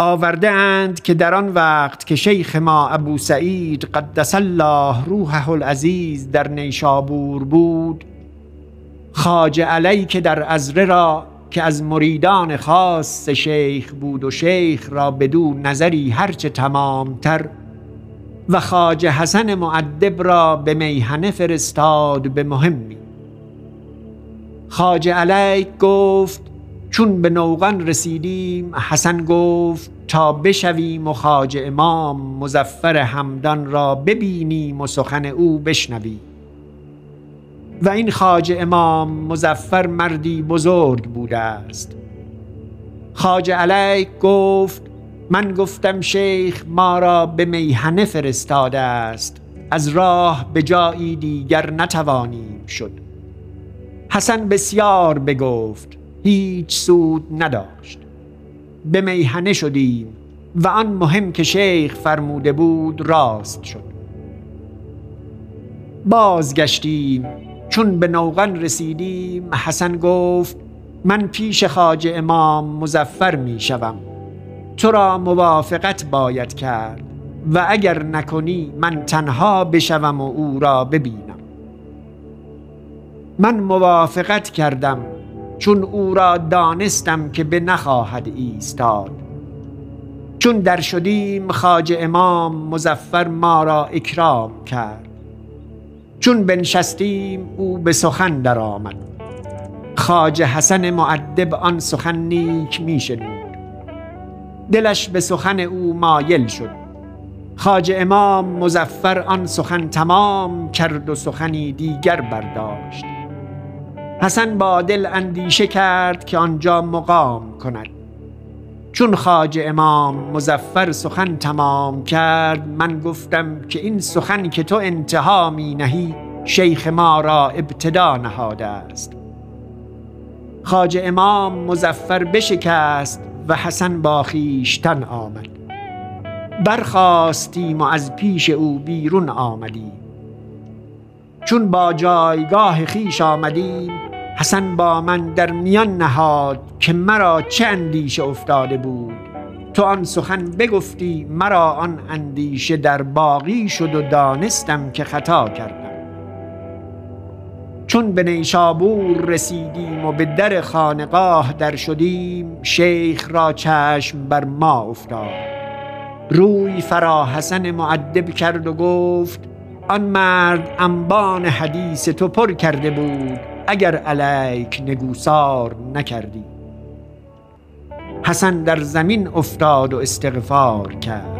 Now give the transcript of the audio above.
آورده اند که در آن وقت که شیخ ما ابو سعید قدس الله روحه العزیز در نیشابور بود خاج علی که در ازره را که از مریدان خاص شیخ بود و شیخ را بدو نظری هرچه تمامتر و خاج حسن معدب را به میهنه فرستاد به مهمی. خاج علی گفت چون به نوغان رسیدیم حسن گفت تا بشویم و امام مزفر همدان را ببینیم و سخن او بشنویم. و این خاج امام مزفر مردی بزرگ بوده است. خاج علیک گفت من گفتم شیخ ما را به میهنه فرستاده است از راه به جایی دیگر نتوانیم شد. حسن بسیار بگفت هیچ سود نداشت. به میهنه شدیم و آن مهم که شیخ فرموده بود راست شد. بازگشتیم. چون به نوغن رسیدیم حسن گفت من پیش خاج امام مزفر می شوم. تو را موافقت باید کرد و اگر نکنی من تنها بشوم و او را ببینم. من موافقت کردم. چون او را دانستم که به نخواهد ایستاد. چون در شدیم خاج امام مزفر ما را اکرام کرد. چون بنشستیم او به سخن در آمد خاج حسن معدب آن سخن نیک می شنید دلش به سخن او مایل شد. خاج امام مزفر آن سخن تمام کرد و سخنی دیگر برداشت. حسن با دل اندیشه کرد که آنجا مقام کند. چون خاج امام مزفر سخن تمام کرد من گفتم که این سخن که تو انتها می نهی شیخ ما را ابتدا نهاده است. خاج امام مزفر بشکست و حسن با خیشتن آمد. برخواستیم و از پیش او بیرون آمدیم. چون با جایگاه خیش آمدیم حسن با من در میان نهاد که مرا چه اندیشه افتاده بود؟ تو آن سخن بگفتی مرا آن اندیشه در باقی شد و دانستم که خطا کردم. چون به نیشابور رسیدیم و به در خانقاه در شدیم شیخ را چشم بر ما افتاد. روی فرا حسن معدب کرد و گفت آن مرد انبان حدیث تو پر کرده بود. اگر علیک نگوسار نکردی. حسن در زمین افتاد و استغفار کرد.